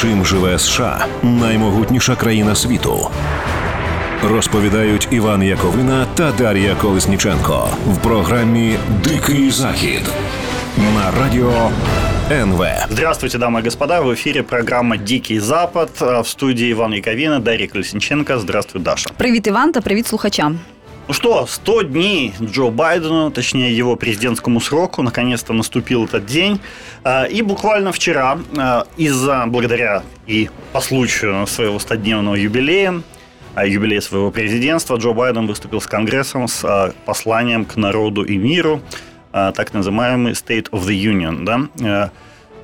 Чим живе США наймогутніша країна світу? Розповідають Іван Яковина та Дар'я Колесніченко в програмі Дикий Захід на радіо НВ. Здравствуйте, дамы и господа. В эфире программа «Дикий Запад». В студии Иван Яковина, Дарья Колесниченко. Здравствуй, Даша. Привіт, Іван, та привіт слухачам. Ну что, 100 дней Джо Байдену, точнее его президентскому сроку, наконец-то наступил этот день. А, И буквально вчера, а, из-за, благодаря и по случаю своего 100-дневного юбилея, а, юбилея своего президентства, Джо Байден выступил с Конгрессом с посланием к народу и миру, так называемый State of the Union. Да?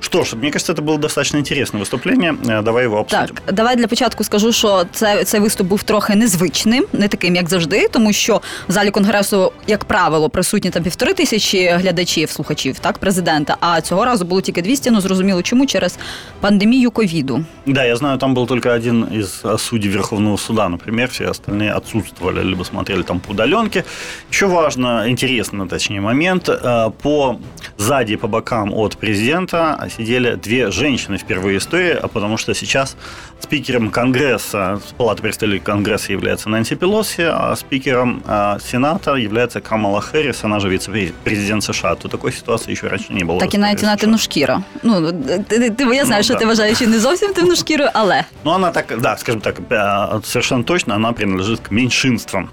А, Что ж, мне кажется, это было достаточно интересное выступление. А, Давай его обсудим. Так, давай для початку скажу, що це, цей виступ був трохи незвичним, не таким, як завжди, тому що в залі конгресу, як правило, присутні там півтори тисячі глядачів, слухачів, так, президента. А цього разу було тільки 200, ну зрозуміло, чому через пандемію ковіду. Да, я знаю, там был только один из а, судей Верховного суда, например, все остальные отсутствовали, либо смотрели там по удаленке. Еще важно, интересно, точнее, момент, э, по сзади и по бокам от президента сидели две женщины впервые в истории, а потому что сейчас спикером Конгресса, Палаты представителей Конгресса является Нэнси Пелоси, а спикером э, Сената является Камала Хэррис, она же вице-президент США. То такой ситуации еще раньше не было. Так в і навіть истории на США. темношкіра. Ну, ти, ти, я знаю, Ну, що да. ти вважаєш її не зовсім темношкірою, але Ну, она так, да, скажем так, э, совершенно точно она принадлежит к меньшинствам.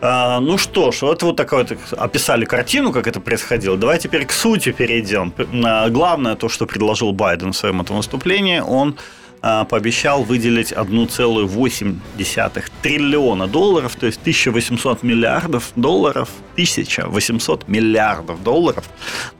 А, Ну что ж, вот, вот такое вот описали картину, как это происходило. Давай теперь к сути перейдем. А, Главное то, что предложил Байден в своем этом выступлении, он пообещал выделить 1,8 триллиона долларов, то есть 1800 миллиардов долларов, 1800 миллиардов долларов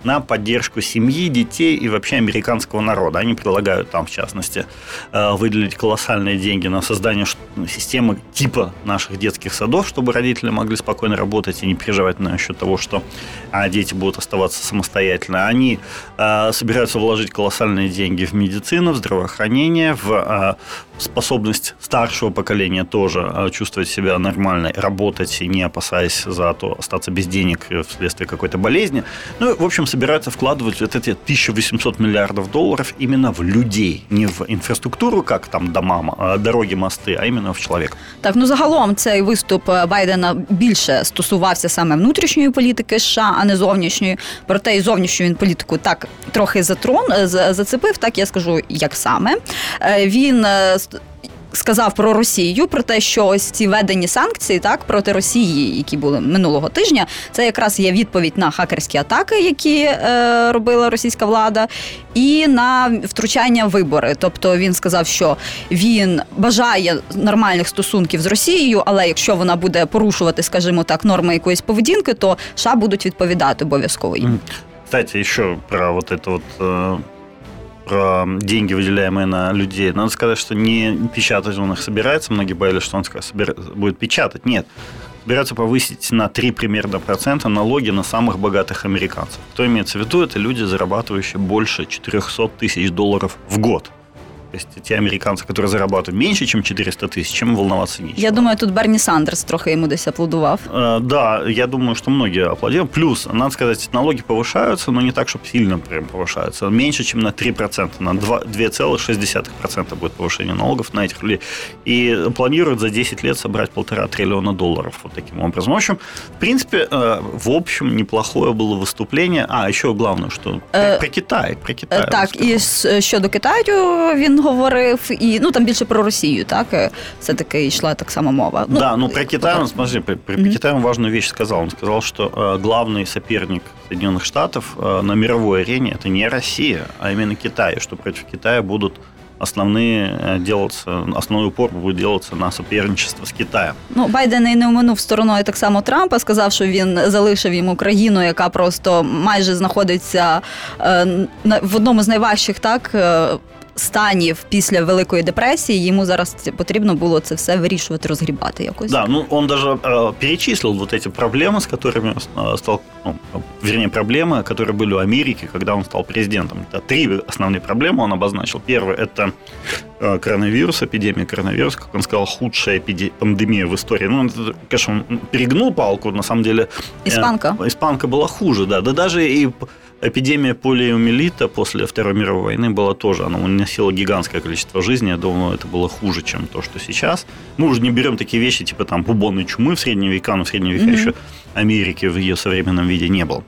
на поддержку семьи, детей и вообще американского народа. Они предлагают там, в частности, э, выделить колоссальные деньги на создание системы типа наших детских садов, чтобы родители могли спокойно работать и не переживать насчет того, что а, дети будут оставаться самостоятельно. Они собираются вложить колоссальные деньги в медицину, в здравоохранение, в э, способность старшего поколения тоже э, чувствовать себя нормально, работать и не опасаясь за то остаться без денег э, вследствие какой-то болезни. Ну, и, в общем, собираются вкладывать вот эти 1800 миллиардов долларов именно в людей, не в инфраструктуру, как там дома, м- дороги, мосты, а именно в человека. Так, ну загалом цей виступ е, Байдена більше стосувався саме внутрішньої політики США, а не зовнішньої. Проте і зовнішню він політику так трохи затрон е, за- зацепив, так я скажу, як саме. Е, Він е, сказав про Росію, про те, що ось ці введені санкції так проти Росії, які були минулого тижня, це якраз є відповідь на хакерські атаки, які е, робила російська влада, і на втручання в вибори. Тобто він сказав, що він бажає нормальних стосунків з Росією, але якщо вона буде порушувати, скажімо так, норми якоїсь поведінки, то США будуть відповідати обов'язково їм. Кстати, еще про вот это э, про деньги, выделяемые на людей. Надо сказать, что не печатать он их собирается. Многие боялись, что он будет печатать. Нет. Собираются повысить на 3 примерно процента налоги на самых богатых американцев. Кто имеется в виду? Это люди, зарабатывающие больше 400 тысяч долларов в год. То есть те американцы, которые зарабатывают меньше, чем 400 тысяч, чем волноваться нечего. Я думаю, тут Берні Сандерс трохи йому десь аплодував. Э, Да, я думаю, что многие аплодируют. Плюс, надо сказать, налоги повышаются, но не так, чтобы сильно прям повышаются. Меньше, чем на 3%. На 2 2,6% будет повышение налогов на этих людей. И планируют за 10 лет собрать полтора триллиона долларов вот таким образом. В общем, в принципе, э, в общем, неплохое было выступление. А, еще главное, что Э, про Китай. Про Китай. Е, он Так, сказал. і с- щодо Китаю він говорив, і ну там більше про Росію, так е, все-таки йшла так само мова. да, ну про Китай, он, смотри, про, про Мгм. Китай он важную вещь сказал. Он сказал, что э, главный соперник Соединенных Штатов э, на мировой арене это не Россия, а именно Китай, что против Китая будут основные э, делаться, основной упор будет делаться на соперничество с Китаем. Ну, Байден і не оминув стороною так само Трампа, сказав, що він залишив йому країну, яка просто майже знаходиться е, на- в одному з найважчих так. е, Станів після Великої депресії йому зараз потрібно було це все вирішувати, розгрібати якось. Да, ну он даже э, перечислил вот эти проблемы, с которыми э, стал, ну, вернее, проблемы, которые были у Америки, когда он стал президентом. Это три основные проблемы он обозначил. Первое – это э, коронавирус, эпидемия коронавируса, как он сказал, худшая эпиде- пандемия в истории. Ну, это, конечно, он перегнул палку, на самом деле. э, Испанка. Испанка была хуже, да. Да даже и эпидемия полиомиелита после Второй мировой войны была тоже, она уносила гигантское количество жизней, я думаю, это было хуже, чем то, что сейчас. Мы уже не берем такие вещи, типа там бубонной чумы в средние века, но в средние века mm-hmm. еще Америки в ее современном виде не было.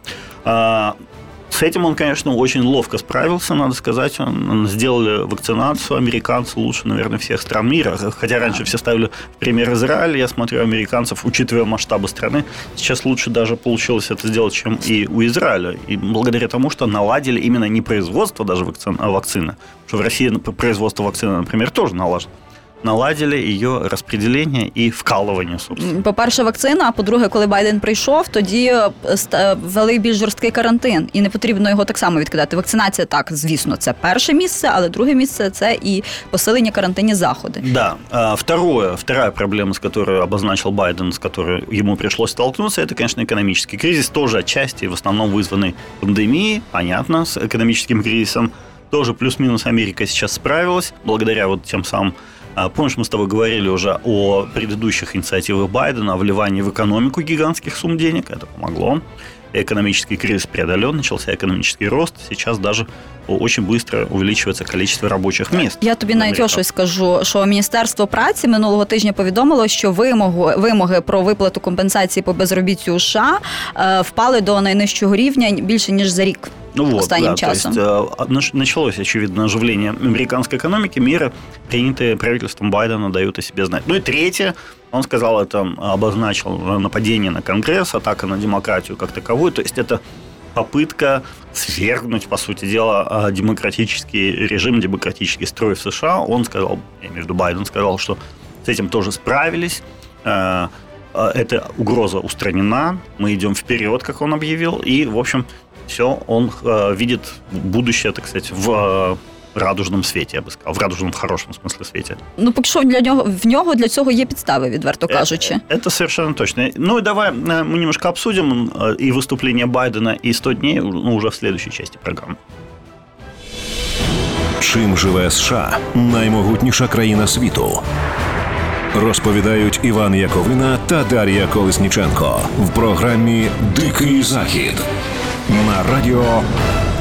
С этим он, конечно, очень ловко справился, надо сказать. Он, сделали вакцинацию американцы лучше, наверное, всех стран мира. Хотя раньше все ставили в пример Израиль. Я смотрю американцев, учитывая масштабы страны, сейчас лучше даже получилось это сделать, чем и у Израиля. И благодаря тому, что наладили именно не производство даже вакцин, а вакцины. Потому что в России производство вакцины, например, тоже налажено наладили її розподілення і вкалування. собственно. По-перше, вакцина. А по-друге, коли Байден прийшов, тоді е, е, ввели більш жорсткий карантин, і не потрібно його так само відкидати. Вакцинація так, звісно, це перше місце, але друге місце це і посилення карантинні заходи. Да. Второе, вторая проблема, с которой обозначил Байден, с которой ему пришлось столкнуться, это, конечно, экономический кризис, тоже отчасти в основном вызванный пандемией, понятно, с экономическим кризисом. Тоже плюс-минус Америка сейчас справилась, благодаря вот тем самым а, помнишь, мы с тобой говорили уже о предыдущих инициативах Байдена, о вливании в экономику гигантских сумм денег. Это помогло. Экономический кризис преодолен, начался экономический рост. Сейчас даже очень быстро увеличується кількість робочих місць. Я тобі навіть щось скажу, що міністерство праці минулого тижня повідомило, що вимоги вимоги про виплату компенсації по безробіттю у США е, впали до найнижчого рівня більше ніж за рік. Ну вот, останнім да, часом. То есть, началось, очевидно, оживление американской экономики. Меры, принятые правительством Байдена, дают о себе знать. Ну и третье, он сказал это, обозначил нападение на Конгресс, атака на демократию как таковую. То есть это попытка свергнуть, по сути дела, демократический режим, демократический строй в США. Он сказал, виду Байден сказал, что с этим тоже справились. Э, э, эта угроза устранена, мы идем вперед, как он объявил, и, в общем, все, он э, видит будущее, так сказать, в э, радужному світі, я би сказав, в радужному хорошому смысле світі. Ну, поки що для нього в нього для цього є підстави, відверто кажучи. Это, это совершенно точно. Ну и давай э, мы немножко обсудим и выступление Байдена, и 100 дней ну, уже в следующей части программы. Чим живе США наймогутніша країна світу? Розповідають Іван Яковина та Дар'я Колесніченко в програмі Дикий Захід На радио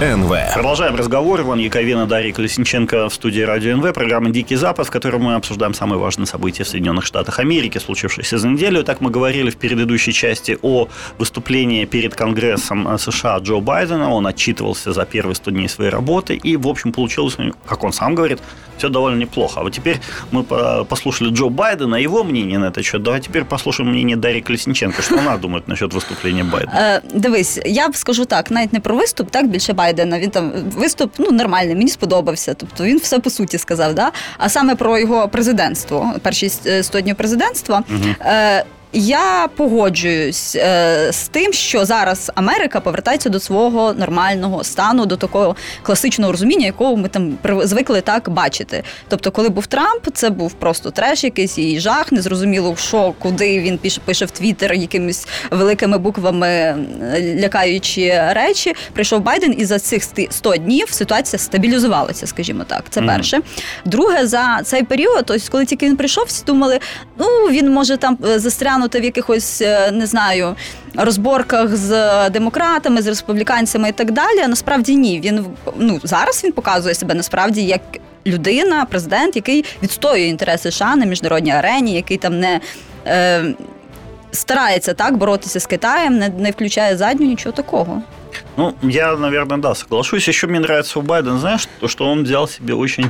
НВ. Продолжаем разговор. Иван Яковина, Дарья Колесниченко в студии Радио НВ. Программа «Дикий Запад», в которой мы обсуждаем самые важные события в Соединенных Штатах Америки, случившиеся за неделю. Так мы говорили в предыдущей части о выступлении перед Конгрессом США Джо Байдена. Он отчитывался за первые 100 дней своей работы. И, в общем, получилось, как он сам говорит, все довольно неплохо. А вот теперь мы послушали Джо Байдена, его мнение на этот счет. Давай теперь послушаем мнение Дарьи Колесниченко. Что она думает насчет выступления Байдена? Дивись, я скажу так, навіть не про виступ, так більше Байдена. Він там виступ ну нормальний, мені сподобався. Тобто він все по суті сказав. Да? А саме про його президентство, перші 100 днів президентства. Угу. Я погоджуюсь е, з тим, що зараз Америка повертається до свого нормального стану, до такого класичного розуміння, якого ми там звикли так бачити. Тобто, коли був Трамп, це був просто треш, якийсь і жах, незрозуміло, що куди він пише, пише в Твіттер якимись великими буквами лякаючі речі. Прийшов Байден, і за цих 100 днів ситуація стабілізувалася, скажімо так. Це mm. перше. Друге, за цей період, ось коли тільки він прийшов, всі думали, ну він може там е, застрянути затягнути в якихось, е, не знаю, розборках з демократами, з республіканцями і так далі. А насправді ні. Він ну зараз він показує себе насправді як. Людина, президент, який відстоює інтереси США на міжнародній арені, який там не е, старається так боротися з Китаєм, не не включає задню нічого такого. Ну, я, наверное, да, соглашусь. Еще мне нравится у Байдена, знаешь, то, что он взял себе очень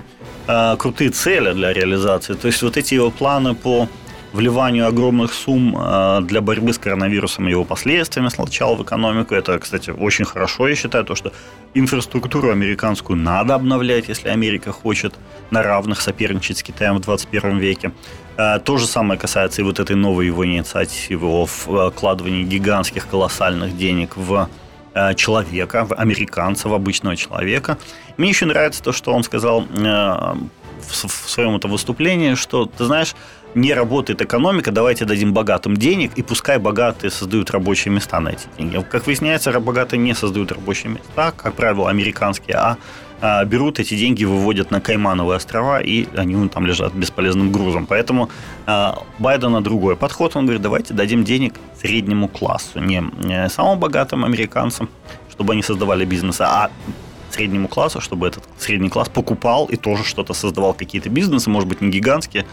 э, крутые цели для реализации. То есть вот эти его планы по вливанию огромных сумм э, для борьбы с коронавирусом и его последствиями сначала в экономику. Это, кстати, очень хорошо, я считаю, то, что инфраструктуру американскую надо обновлять, если Америка хочет на равных соперничать с Китаем в 21 веке. Э, то же самое касается и вот этой новой его инициативы о вкладывании гигантских колоссальных денег в э, человека, в американца, в обычного человека. Мне еще нравится то, что он сказал в своем это выступлении, что, ты знаешь, не работает экономика, давайте дадим богатым денег, и пускай богатые создают рабочие места на эти деньги. Как выясняется, богатые не создают рабочие места, как правило, американские, а, а берут эти деньги, выводят на Каймановые острова, и они там лежат бесполезным грузом. Поэтому а, Байдена другой подход. Он говорит, давайте дадим денег среднему классу, не, самым богатым американцам, чтобы они создавали бизнесы, а среднему классу, чтобы этот средний класс покупал и тоже что-то создавал, какие-то бизнесы, может быть, не гигантские,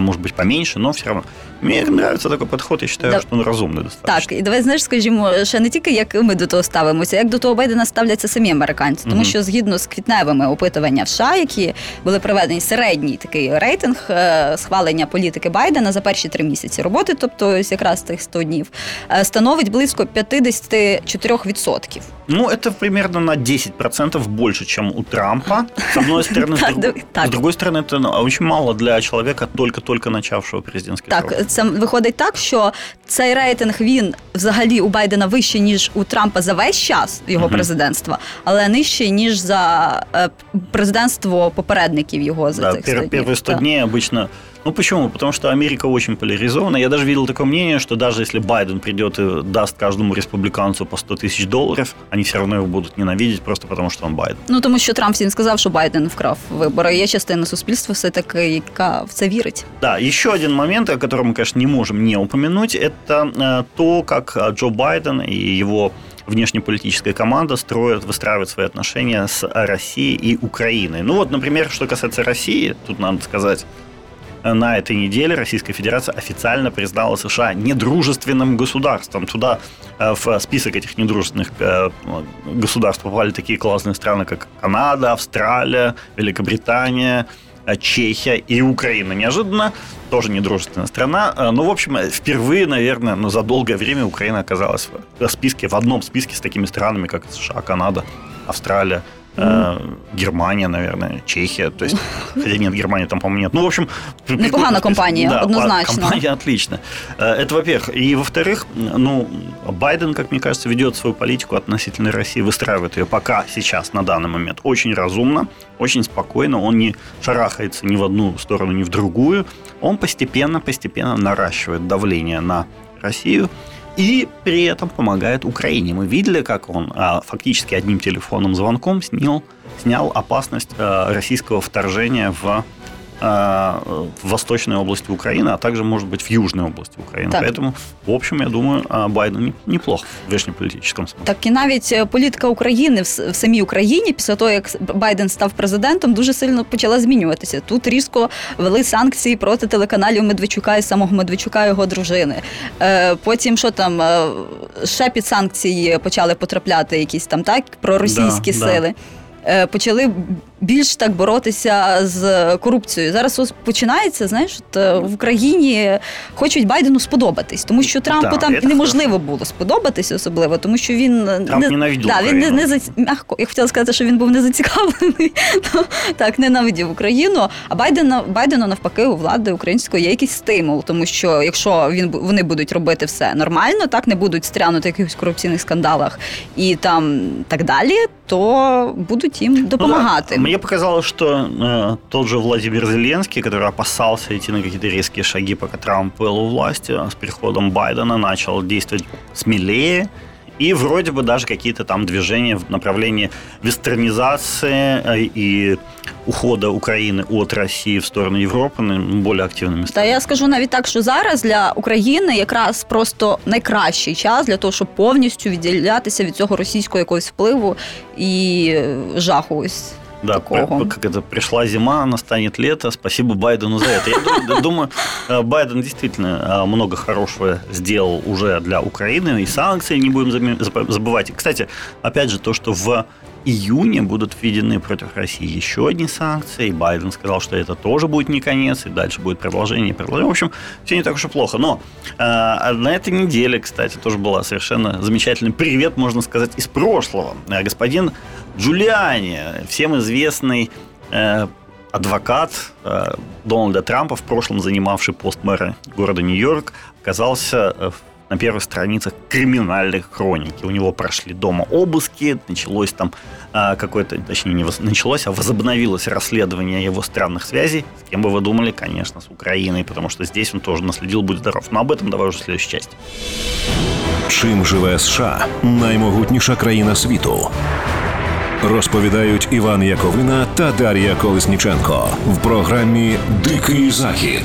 может быть, поменьше, но все равно. Мені нравится такий підход, я вважаю, Да. що він розумний достатньо. Так, і давай знаєш, скажімо, ще не тільки як ми до того ставимося, як до того Байдена ставляться самі американці, тому Мгм. що згідно з квітневими опитуваннями в США, які були проведені середній такий рейтинг е, схвалення політики Байдена за перші три місяці роботи, тобто ось якраз тих 100 днів, е, становить близько 54%. Ну, это примерно на 10% больше, чем у Трампа, с одной стороны. С, Так, друг- так. с другой стороны, это ну, очень мало для человека, только-только начавшего начавшого президентський Так, це виходить так, що цей рейтинг він взагалі у Байдена вищий, ніж у Трампа за весь час його Мгм. президентства, але нижчий, ніж за е, президентство попередників його за Да, цих пер- 100 днів. первые 100 днів дней обычно... Ну почему? Потому что Америка очень поляризована. Я даже видел такое мнение, что даже если Байден придет и даст каждому республиканцу по 100 тысяч долларов, они все равно его будут ненавидеть просто потому, что он Байден. Ну тому що Трамп всім сказав, що Байден вкрав вибори. Є частина суспільства, все таки, яка в це вірить. Да, еще один момент, о котором мы, конечно, не можем не упомянуть, это э, то, как э, Джо Байден и его внешнеполитическая команда строят, выстраивают свои отношения с Россией и Украиной. Ну вот, например, что касается России, тут надо сказать, э, на этой неделе Российская Федерация официально признала США недружественным государством. Туда э, в список этих недружественных э, государств попали такие классные страны, как Канада, Австралия, Великобритания, э, Чехия и Украина. Неожиданно, тоже недружественная страна. Ну, в общем, впервые, наверное, ну, за долгое время Украина оказалась в списке, в одном списке с такими странами, как США, Канада, Австралия, э, Германия, наверное, Чехия. То есть, хотя нет, Германии там, по-моему, нет. Ну, в общем... Непогана есть, компания, да, однозначно. Компания отлично. Э, Это, во-первых. И, во-вторых, ну, Байден, как мне кажется, ведет свою политику относительно России, выстраивает ее пока, сейчас, на данный момент, очень разумно, очень спокойно. Он не шарахается ни в одну сторону, ни в другую. Он постепенно-постепенно наращивает давление на Россию и при этом помогает Украине. Мы видели, как он а, фактически одним телефонным звонком снял, снял опасность а, российского вторжения в в восточной области Украины, а также, может быть, в южной области Украины. Так. Поэтому, в общем, я думаю, а, Байден не- неплох в внешнеполитическом смысле. Так і навіть е, політика України в, с- в самій Україні після того, як Байден став президентом, дуже сильно почала змінюватися. Тут різко ввели санкції проти телеканалів Медведчука і самого Медведчука і його дружини. Е, потім що там е, ще під санкції почали потрапляти якісь там так проросійські Да, да. сили. Е, Почали більш так боротися з корупцією. Зараз ось починається, знаєш, от, е, в Україні хочуть Байдену сподобатись, тому що Трампу Да, там неможливо було сподобатись особливо, тому що він Трамп ненавидів да, він не, не м'яко. Я хотіла сказати, що він був не зацікавлений. Ну, так, ненавидів Україну. А Байдена Байдену навпаки у влади української є якийсь стимул, тому що якщо він вони будуть робити все нормально, так не будуть стрянути в якихось корупційних скандалах і там так далі, то будуть їм допомагати. Ну да, Мне показалось, что э, тот же Владимир Зеленский, который опасался идти на какие-то резкие шаги, пока Трамп был у власти, а с приходом Байдена начал действовать смелее. И вроде бы даже какие-то там движения в направлении вестернизации э, и ухода Украины от России в сторону Европы ну, более активными Та стали. я скажу навіть так, що зараз для України якраз просто найкращий час для того, щоб повністю відділятися від цього російського якогось впливу і е, жаху. Ось да, такого. как это пришла зима, настанет лето. Спасибо Байдену за это. Я ду- думаю, э, Байден действительно э, много хорошего сделал уже для Украины. И санкции не будем забывать. Кстати, опять же, то, что в июне будут введены против России еще одни санкции. И Байден сказал, что это тоже будет не конец, и дальше будет продолжение продолжение. В общем, все не так уж и плохо. Но э, на этой неделе, кстати, тоже была совершенно замечательный привет, можно сказать, из прошлого. Э, Господин Джулиани, всем известный э, адвокат э, Дональда Трампа, в прошлом занимавший пост мэра города Нью-Йорк, оказался э, в- на первых страницах криминальной хроники. У него прошли дома обыски, началось там э, какое-то, точнее, не воз- началось, а возобновилось расследование его странных связей. С кем бы вы думали? Конечно, с Украиной, потому что здесь он тоже наследил, будь здоров. Но об этом давай уже в следующей части. Чим живе США наймогутніша країна світу? Розповідають Іван Яковина та Дар'я Колесніченко в програмі Дикий Захід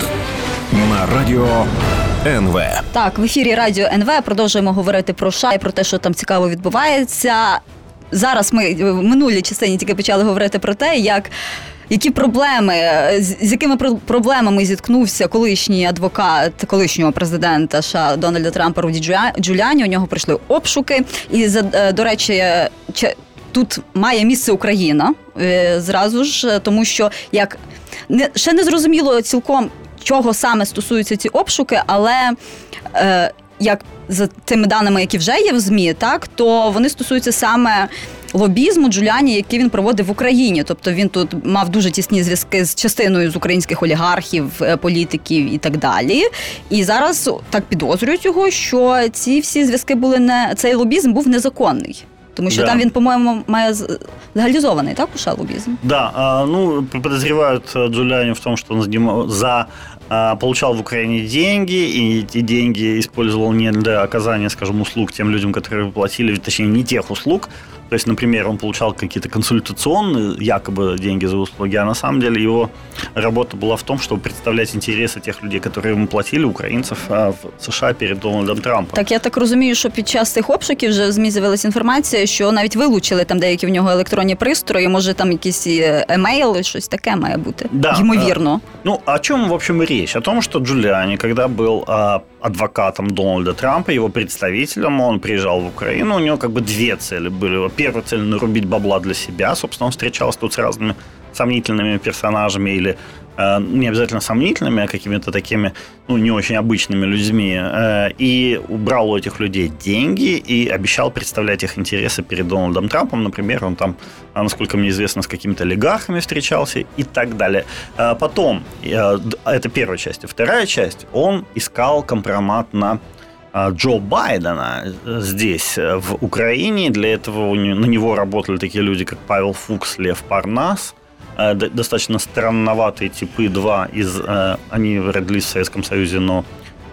на радіо НВ. Так, в ефірі Радіо НВ продовжуємо говорити про США про те, що там цікаво відбувається. Зараз ми в минулій частині тільки почали говорити про те, як. Які проблеми, з з якими про- проблемами зіткнувся колишній адвокат колишнього президента США Дональда Трампа Руді Джуля- Джуліані? У нього пройшли обшуки. І за- е, до речі, тут має місце Україна е, зразу ж, е, тому що як не ще не зрозуміло цілком, чого саме стосуються ці обшуки, але е, як за тими даними, які вже є в ЗМІ, так то вони стосуються саме. Лобізму Джуляні, який він проводив в Україні, тобто він тут мав дуже тісні зв'язки з частиною з українських олігархів, політиків і так далі. І зараз так підозрюють його, що ці всі зв'язки були не цей лобізм був незаконний, тому що Да. там він, по-моєму, має з- легалізований так уша лобізм. Да, а, ну, подозревают э, Джулиани в том, что он занима- за а, получал в Украине деньги, и эти деньги использовал не для оказания, скажем, услуг тем людям, которые платили, точнее, не тех услуг. То есть, например, он получал какие-то консультационные якобы деньги за услуги, а на самом деле его работа была в том, чтобы представлять интересы тех людей, которые ему платили, украинцев а, в США перед Дональдом Трампом. Так я так розумію, що під час цих обшуків вже в ЗМІ з'явилася інформація, що навіть вилучили там деякі в нього електронні пристрої, може там якісь е, емейли, щось таке має бути. Да, Ймовірно. Ну, о чем, в общем, и речь? О том, что Джулиани, когда был а, адвокатом Дональда Трампа, его представителем, он приезжал в Украину, у него как бы две цели были. Первая цель – нарубить бабла для себя. Собственно, он встречался тут с разными сомнительными персонажами или не обязательно сомнительными, а какими-то такими, ну, не очень обычными людьми. Э, и убрал у этих людей деньги и обещал представлять их интересы перед Дональдом Трампом. Например, он там, а, насколько мне известно, с какими-то олигархами встречался и так далее. А Потом, э, д- это первая часть. А Вторая часть, он искал компромат на а, Джо Байдена э, здесь, э, в Украине. Для этого на него работали такие люди, как Павел Фукс, Лев Парнас. Э, Достаточно странноватые типы, два из... э, Они родились в Советском Союзе, но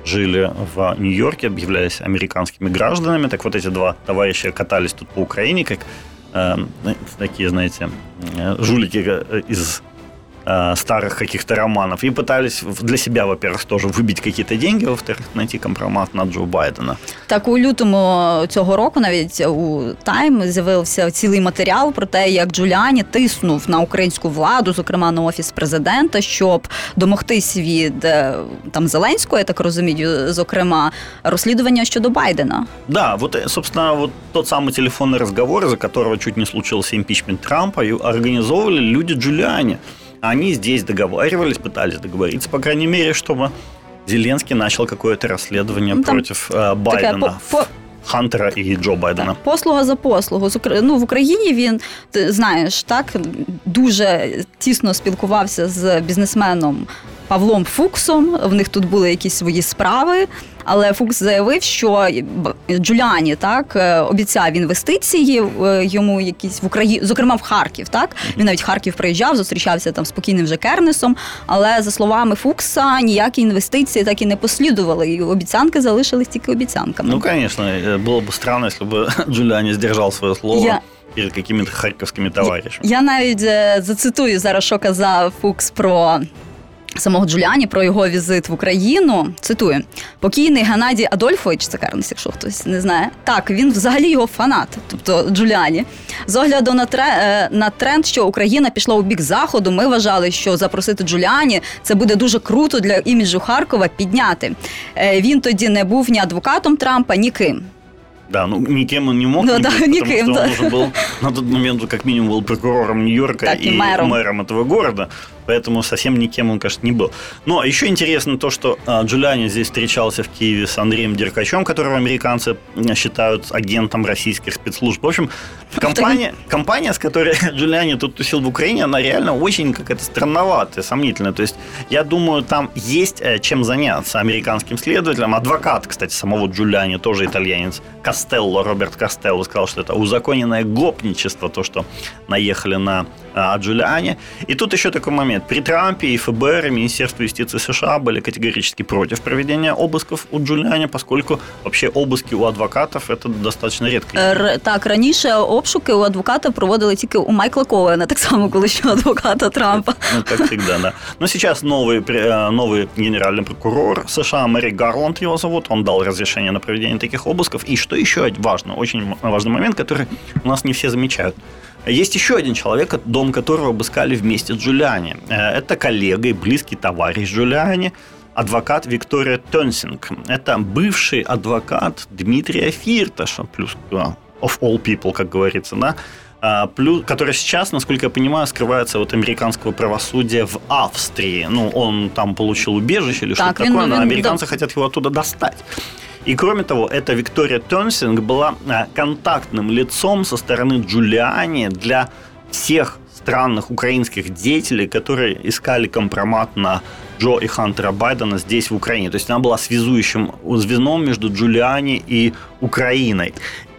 жили в Нью-Йорке, объявлялись американскими гражданами. Так вот эти два товарища катались тут по Украине, как э, такие, знаете, э, жулики из э, старых каких-то романов и пытались в- для себя, во-первых, тоже выбить какие-то деньги, во-вторых, найти компромат на Джо Байдена. Так у лютому цього року навіть у Тайм з'явився цілий матеріал про те, як Джуліані тиснув на українську владу, зокрема на офіс президента, щоб домогтись від е, там Зеленського, я так розумію, зокрема розслідування щодо Байдена. Да, вот, э, собственно, вот тот самый телефонный разговор, из-за которого чуть не случился импичмент Трампа, и организовывали люди Джулиани. Они здесь договаривались, пытались договориться, по крайней мере, чтобы Зеленский начал какое-то расследование Ну, там против э, Таке Байдена, по, по, Хантера и Джо Байдена. Так, послуга за послугу. З Укра- ну, в Україні він, ти знаєш, так дуже тісно спілкувався з бізнесменом Павлом Фуксом. В них тут були якісь свої справи. Але Фукс заявив, що Б- Джуліані так е, обіцяв інвестиції е, йому якісь в Україні, зокрема в Харків. Так він навіть в Харків приїжджав, зустрічався там з покійним вже Кернесом. Але за словами Фукса, ніякі інвестиції так і не послідували. І обіцянки залишились тільки обіцянками. Ну, конечно, э, было бы странно, если бы Джулиани сдержал свое слово Я- перед какими-то харьковскими товарищами. Я навіть е, зацитую зараз, що казав Фукс про. Самого Джуліані про його візит в Україну цитую: покійний Геннадій Адольфович, це Карнес, якщо хтось не знає. Так, він взагалі його фанат, тобто Джуліані. З огляду на тре, е, на тренд, що Україна пішла у бік заходу, ми вважали, що запросити Джуліані це буде дуже круто для іміджу Харкова підняти. Е, Він тоді не був ні адвокатом Трампа, ні ким. Да, ну никем он не мог Ну не да, быть, потому никем, что да. он уже был на тот момент как минимум был прокурором Нью-Йорка Так, и и мэром. этого города, Поэтому совсем никем он, конечно, не был. Но еще интересно то, что а, Джулиани здесь встречался в Киеве с Андреем Деркачем, которого американцы считают агентом российских спецслужб. В общем, компания, компания, с которой Джулиани тут тусил в Украине, она реально очень какая-то странноватая, сомнительная. То есть, я думаю, там есть э, чем заняться американским следователям. Адвокат, кстати, самого Джулиани, тоже итальянец, Костелло, Роберт Костелло сказал, что это узаконенное гопничество, то, что наехали на а, Джулиани. И тут еще такой момент. При Трампе и ФБР, и Министерство юстиции США были категорически против проведения обысков у Джулиани, поскольку вообще обыски у адвокатов это достаточно редко. Р- так, раніше обшуки у адвоката проводили тільки у Майкла Коуена, так само колишнього адвоката Трампа. Ну, как всегда, да. Но сейчас новый, э, новый генеральный прокурор США Мэри Гарланд его зовут, он дал разрешение на проведение таких обысков. И что еще важно, очень важный момент, который у нас не все замечают. Есть еще один человек, дом которого обыскали вместе с Джулиани. Э, это коллега и близкий товарищ Джулиани, адвокат Виктория Тонсинг. Это бывший адвокат Дмитрия Фирташа, плюс э, of all people, как говорится, да, а, плюс, который сейчас, насколько я понимаю, скрывается от американского правосудия в Австрии. Ну, он там получил убежище или что-то такое, но він- американцы да. хотят его оттуда достать. И кроме того, эта Виктория Тонсинг была а, контактным лицом со стороны Джулиани для всех странных украинских деятелей, которые искали компромат на Джо и Хантера Байдена здесь, в Украине. То есть она была связующим звеном между Джулиани и Украиной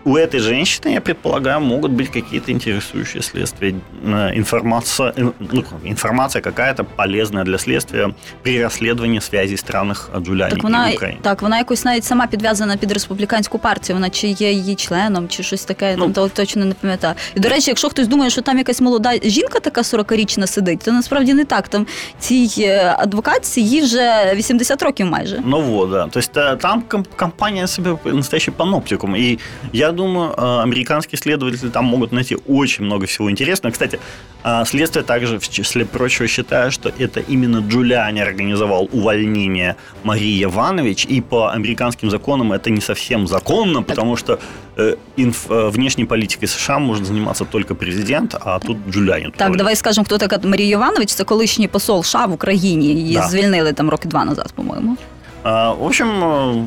У этой женщины, я предполагаю, могут быть какие-то интересующие следствия, э, информация, э, ну, информация какая-то полезная для следствия при розслідуванні связі странних Джуліані Так вона, і України. так, вона якось навіть сама підв'язана під республіканську партію. Вона чи є її членом, чи щось таке, Ну, там то точно не пам'ятаю. І до речі, якщо хтось думає, що там якась молода жінка така 40-річна сидить, то насправді не так. Там цій е, адвокатці їй вже 80 років майже. Ну вот, да. То есть э, там ком- компания себе настоящий паноптикум. И я думаю, э, американские следователи там могут найти очень много всего интересного. Кстати, э, следствие также, в числе прочего, считает, что это именно Джулиани организовал увольнение Марии Иванович. И по американским законам это не совсем законно, потому что э, инф- э, внешней политикой США может заниматься только президент, а тут Джулиани. туда Так, влез. давай скажемо, хто така Марія Іванович. Це колишній посол США в Україні. Її Да. звільнили там роки два назад, по-моєму. А, В общем, э,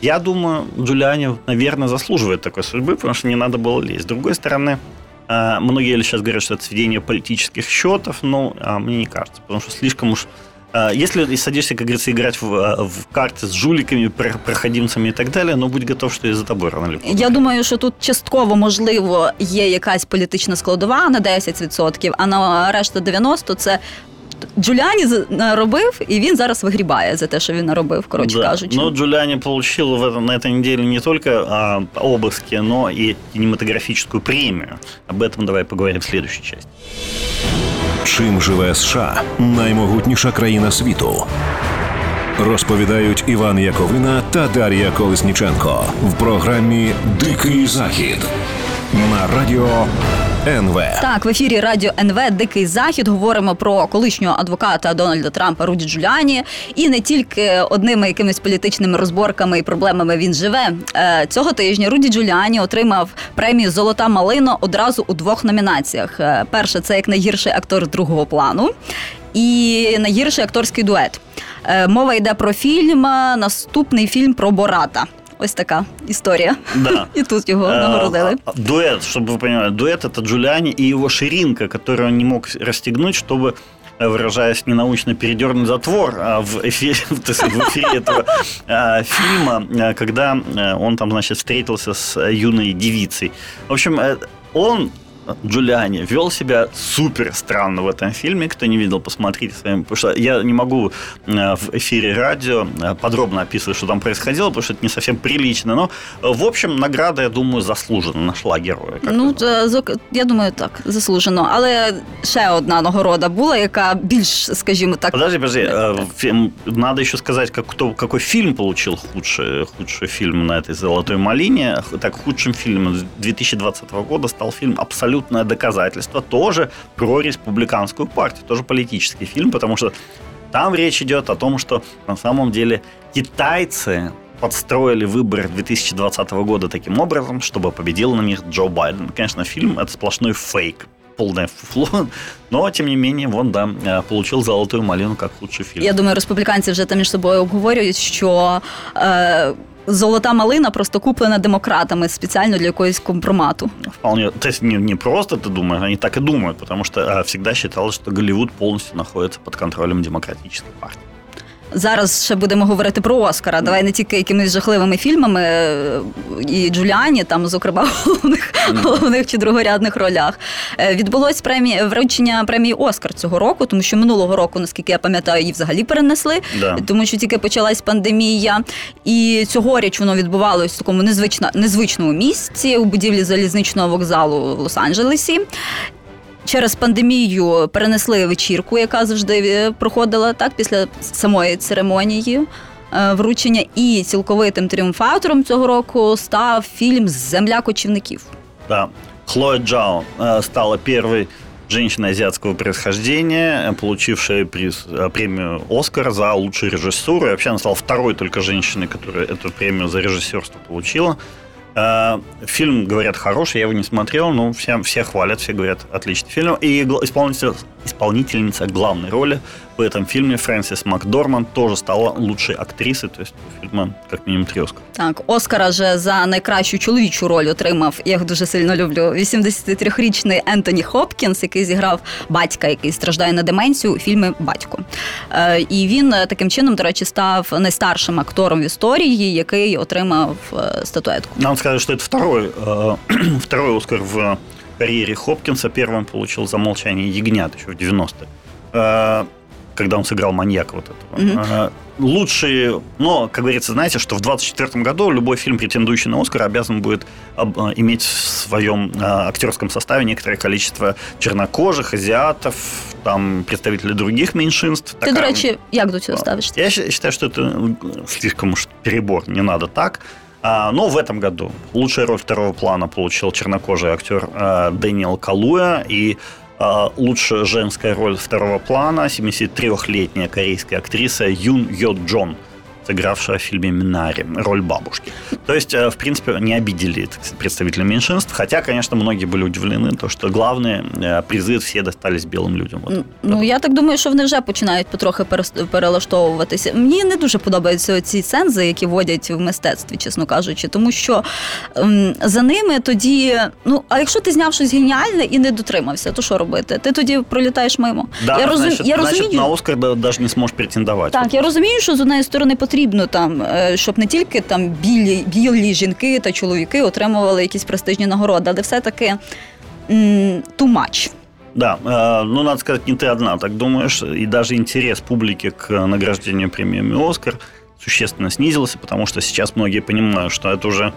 я думаю, Джулиани, наверное, заслуживает такой судьбы, потому что не надо было лезть. С другой стороны, э, многие сейчас говорят, что это сведение политических счетов, но а, мне не кажется, потому что слишком уж э, если садишься, как говорится, играть в, э, в карты с жуликами, про- проходимцами и так далее, но будь готов, что и за тобой рано поздно. Я думаю, що тут частково можливо є якась політична складова на 10%, а на решту 90% це. Джуліані з- наробив, і він зараз вигрібає за те, що він наробив, коротше Да. кажучи. Но Джулиани получил в этом, на этой неделе не только а, обыски, но и кинематографическую премию. Об этом давай поговорим в следующей части. Чим живе США наймогутніша країна світу? Розповідають Іван Яковина та Дар'я Колесніченко в програмі Дикий Захід на радіо НВ. Так, в ефірі радіо НВ Дикий Захід говоримо про колишнього адвоката Дональда Трампа Руді Джуліані. І не тільки одними якимись політичними розборками і проблемами він живе. Е, Цього тижня Руді Джуліані отримав премію Золота малина одразу у двох номінаціях. Е, Перше це як найгірший актор другого плану. І найгірший акторський дует. Е, Мова йде про фільм. Наступний фільм про Бората. Ось така історія. Да. І тут його нагородили. А, а, Дуэт, чтобы вы понимали, дуэт это Джулиани и его ширинка, которую он не мог расстегнуть, чтобы э, выражаясь ненаучно, передернуть затвор а, в эфире, то есть в эфире этого а, фильма, а, когда э, он там, значит, встретился с э, юной девицей. В общем, э, он Джулиани вел себя супер странно в этом фильме. Кто не видел, посмотрите своим. Потому что я не могу э, в эфире радио э, подробно описывать, что там происходило, потому что это не совсем прилично. Но, э, в общем, награда, я думаю, заслуженно нашла героя. как Ну, я думаю, так, заслужено. Але ще одна нагорода була, яка більш, скажімо так, Подожди, подожди. Надо еще сказать, как, кто, какой фильм получил худший, худший фильм на этой «Золотой малине». Так, худшим фильмом 2020 года стал фильм «Абсолютное доказательство», тоже про республиканскую партию, тоже политический фильм, потому что там речь идет о том, что на самом деле китайцы подстроили выборы 2020 года таким образом, чтобы победил на них Джо Байден. Конечно, фильм – это сплошной фейк, полное фуфло, но, тем не менее, вон, да, э, получил «Золотую малину» как лучший фильм. я думаю, республіканці вже там між собою обговорюють, що е, золота малина просто куплена демократами спеціально для якогось компромату. Вполне, то есть не, не просто ты думаешь, они так и думают, потому что э, всегда считалось, что Голливуд полностью находится под контролем демократической партии. Зараз ще будемо говорити про Оскара. Давай не тільки якимись жахливими фільмами е, і Джуліані, там, зокрема, в головних, головних чи другорядних ролях. Е, Відбулось премії вручення премії Оскар цього року, тому що минулого року, наскільки я пам'ятаю, її взагалі перенесли, Да. тому що тільки почалась пандемія. І цьогоріч воно відбувалось в такому незвично, незвичному місці у будівлі залізничного вокзалу в Лос-Анджелесі Через пандемію перенесли вечірку, яка завжди е, проходила так після самої церемонії е, вручення. І цілковитим тріумфатором цього року став фільм Земля кочівників. Да. Хлоя Джао э, стала первой женщиной азиатского происхождения, э, получившей приз, э, премию «Оскар» за лучшую режиссуру. И вообще она стала второй только женщиной, которая эту премию за режиссерство получила. Э, Фильм, говорят, хороший, я его не смотрел, но все, все хвалят, все говорят, отличный фильм. И гла- исполнитель- исполнительница главной роли в этом фильме Фрэнсис Макдорманд тоже стала лучшей актрисой, то есть у фильма как минимум три Оскара. Так, Оскара же за найкращу чоловічу роль отримав, я його дуже сильно люблю, 83-річний Ентоні Хопкінс, який зіграв батька, який страждає на деменцію у фільмі Батько. Е, і він е, таким чином, до речі, став найстаршим актором в історії, який отримав е, статуетку. Надо сказать, что это второй, э, второй Оскар в карьере Хопкинса. Первым получил за молчание ягнят еще в 90-е. Когда он сыграл маньяка вот этого. Э, Лучшие, но, как говорится, знаете, что в 24 году любой фильм, претендующий на Оскар, обязан будет э, иметь в своем э, актерском составе некоторое количество чернокожих, азиатов, там представителей других меньшинств. До Такая- як до цього ставишся? я считаю, что это слишком уж перебор, не надо так. А, но в этом году лучшая роль второго плана получил чернокожий актер Дэниел Калуя и лучшая женская роль второго плана 73-летняя корейская актриса Юн Йо Джон, сыгравшая в фильме «Минари» роль бабушки. То есть, э, в принципе, не обидели так сказать, представителей меньшинств, хотя, конечно, многие были удивлены, то, что главные э, призы все достались белым людям. Вот. Ну я так думаю, що вони вже починають потрохи перес- перелаштовуватися. Мені не дуже подобаються ці цензи, які вводять в мистецтві, чесно кажучи, тому що ем, за ними тоді, ну а якщо ти зняв щось геніальне і не дотримався, то що робити? Ти тоді пролітаєш мимо. Да, я, розум- значит, я значит, розумію. на Оскар да- даже не сможешь претендовать. Так, я розумію, що з однієї сторони потрібно там, е, щоб не тільки там білі, білі жінки та чоловіки отримували якісь престижні нагороди, але все-таки м, too much. Да, э, ну, надо сказать, не ты одна так думаешь, и даже интерес публики к э, награждению премиями «Оскар» существенно снизился, потому что сейчас многие понимают, что это уже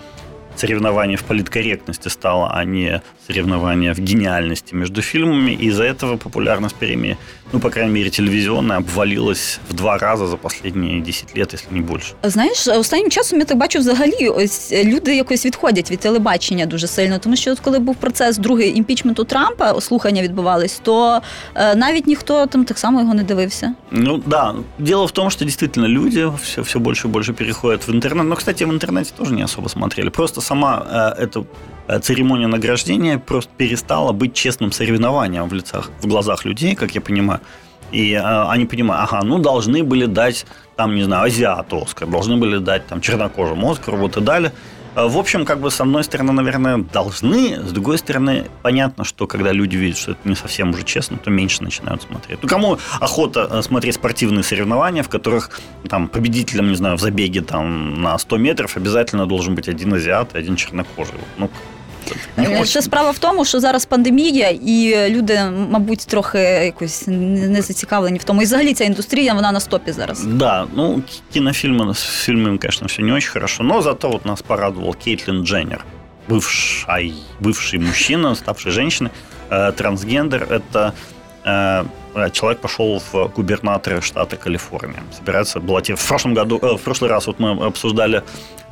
соревнование в политкорректности стало, а не соревнование в гениальности между фильмами, и из-за этого популярность премии, ну, по крайней мере, телевизионная, обвалилась в два раза за последние 10 лет, если не больше. Знаєш, останнім часом я так бачу, взагалі, ось люди якось відходять від телебачення дуже сильно, тому що от коли був процес другий імпічменту Трампа, слухання відбувались, то е, навіть ніхто там так само його не дивився. Ну да, дело в том, что действительно люди все, все больше и больше переходят в интернет. Но, кстати, в интернете тоже не особо смотрели. Просто сама э, эта э, церемония награждения просто перестала быть честным соревнованием в лицах, в глазах людей, как я понимаю. И э, они понимают, ага, ну должны были дать, там, не знаю, азиату Оскар, должны были дать там чернокожему Оскар, вот и дали. Э, В общем, как бы с одной стороны, наверное, должны, с другой стороны, понятно, что когда люди видят, что это не совсем уже честно, то меньше начинают смотреть. Ну, кому охота э, смотреть спортивные соревнования, в которых там победителем, не знаю, в забеге там на 100 метров обязательно должен быть один азиат и один чернокожий. Ну, не Е, Ще хочется. справа в тому, що зараз пандемія, і люди, мабуть, трохи якось не не зацікавлені в тому. І взагалі ця індустрія вона на стопі зараз. Да, ну, к- кинофильмы, с фильмами, конечно, все не очень хорошо, но зато вот нас порадовал Кейтлин Дженнер, бывший, бывший мужчина, ставший женщиной, э, трансгендер. Это э, э, человек пошел в губернаторы штата Калифорния. Собирается баллотировать. В прошлом году, э, в прошлый раз вот мы обсуждали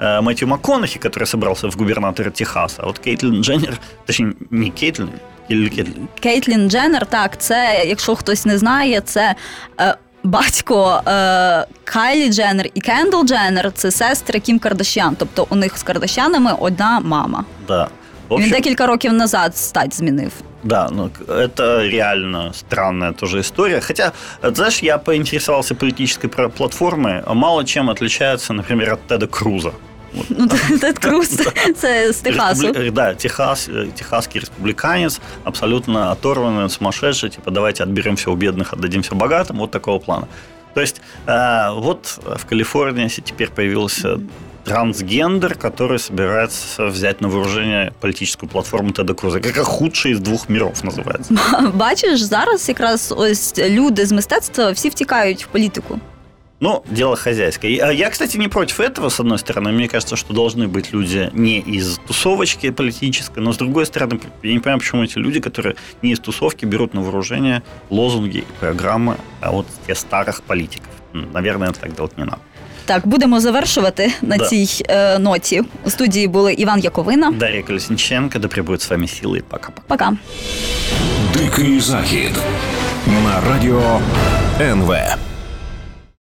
э, Мэтью МакКонахи, который собрался в губернаторы Техаса. А вот Кейтлин Дженнер, точнее, не Кейтлин, или Кейтлин, Кейтлін Дженнер, так, це, якщо хтось не знає, це е, батько е, Кайлі Дженнер і Кендл Дженнер це сестри Кім Кардашян. Тобто у них з Кардашянами одна мама. да. В Він общем, декілька років назад стать змінив. Да, ну это реально странная тоже история. Хотя, э, знаешь, я поинтересовался политической платформой, мало чем отличается, например, от Теда Круза. Вот. Ну, Тед Круз це з Техасу. Да, Техас, э, техасский республиканец, абсолютно оторванный, сумасшедший, типа давайте отберем все у бедных, отдадим все богатым, вот такого плана. То есть э, вот в Калифорнии теперь появился трансгендер, который собирается взять на вооружение политическую платформу Теда Круза, яка худший із двох міров називається. Бачиш, зараз якраз ось люди з мистецтва всі втікають в політику. Ну, дело хозяйское. А я, кстати, не против этого, с одной стороны. Мне кажется, что должны быть люди не из тусовочки политической, но с другой стороны, я не понимаю, почему эти люди, которые не из тусовки, берут на вооружение лозунги и программы а вот тех старых политиков. Наверное, так делать не надо. Так, будемо завершувати на Да. цій е, ноті. У студії були Іван Яковина. Дарья Колесниченко, да пребудет с вами силы. Пока-пока. Пока. Дикий захід на радіо НВ.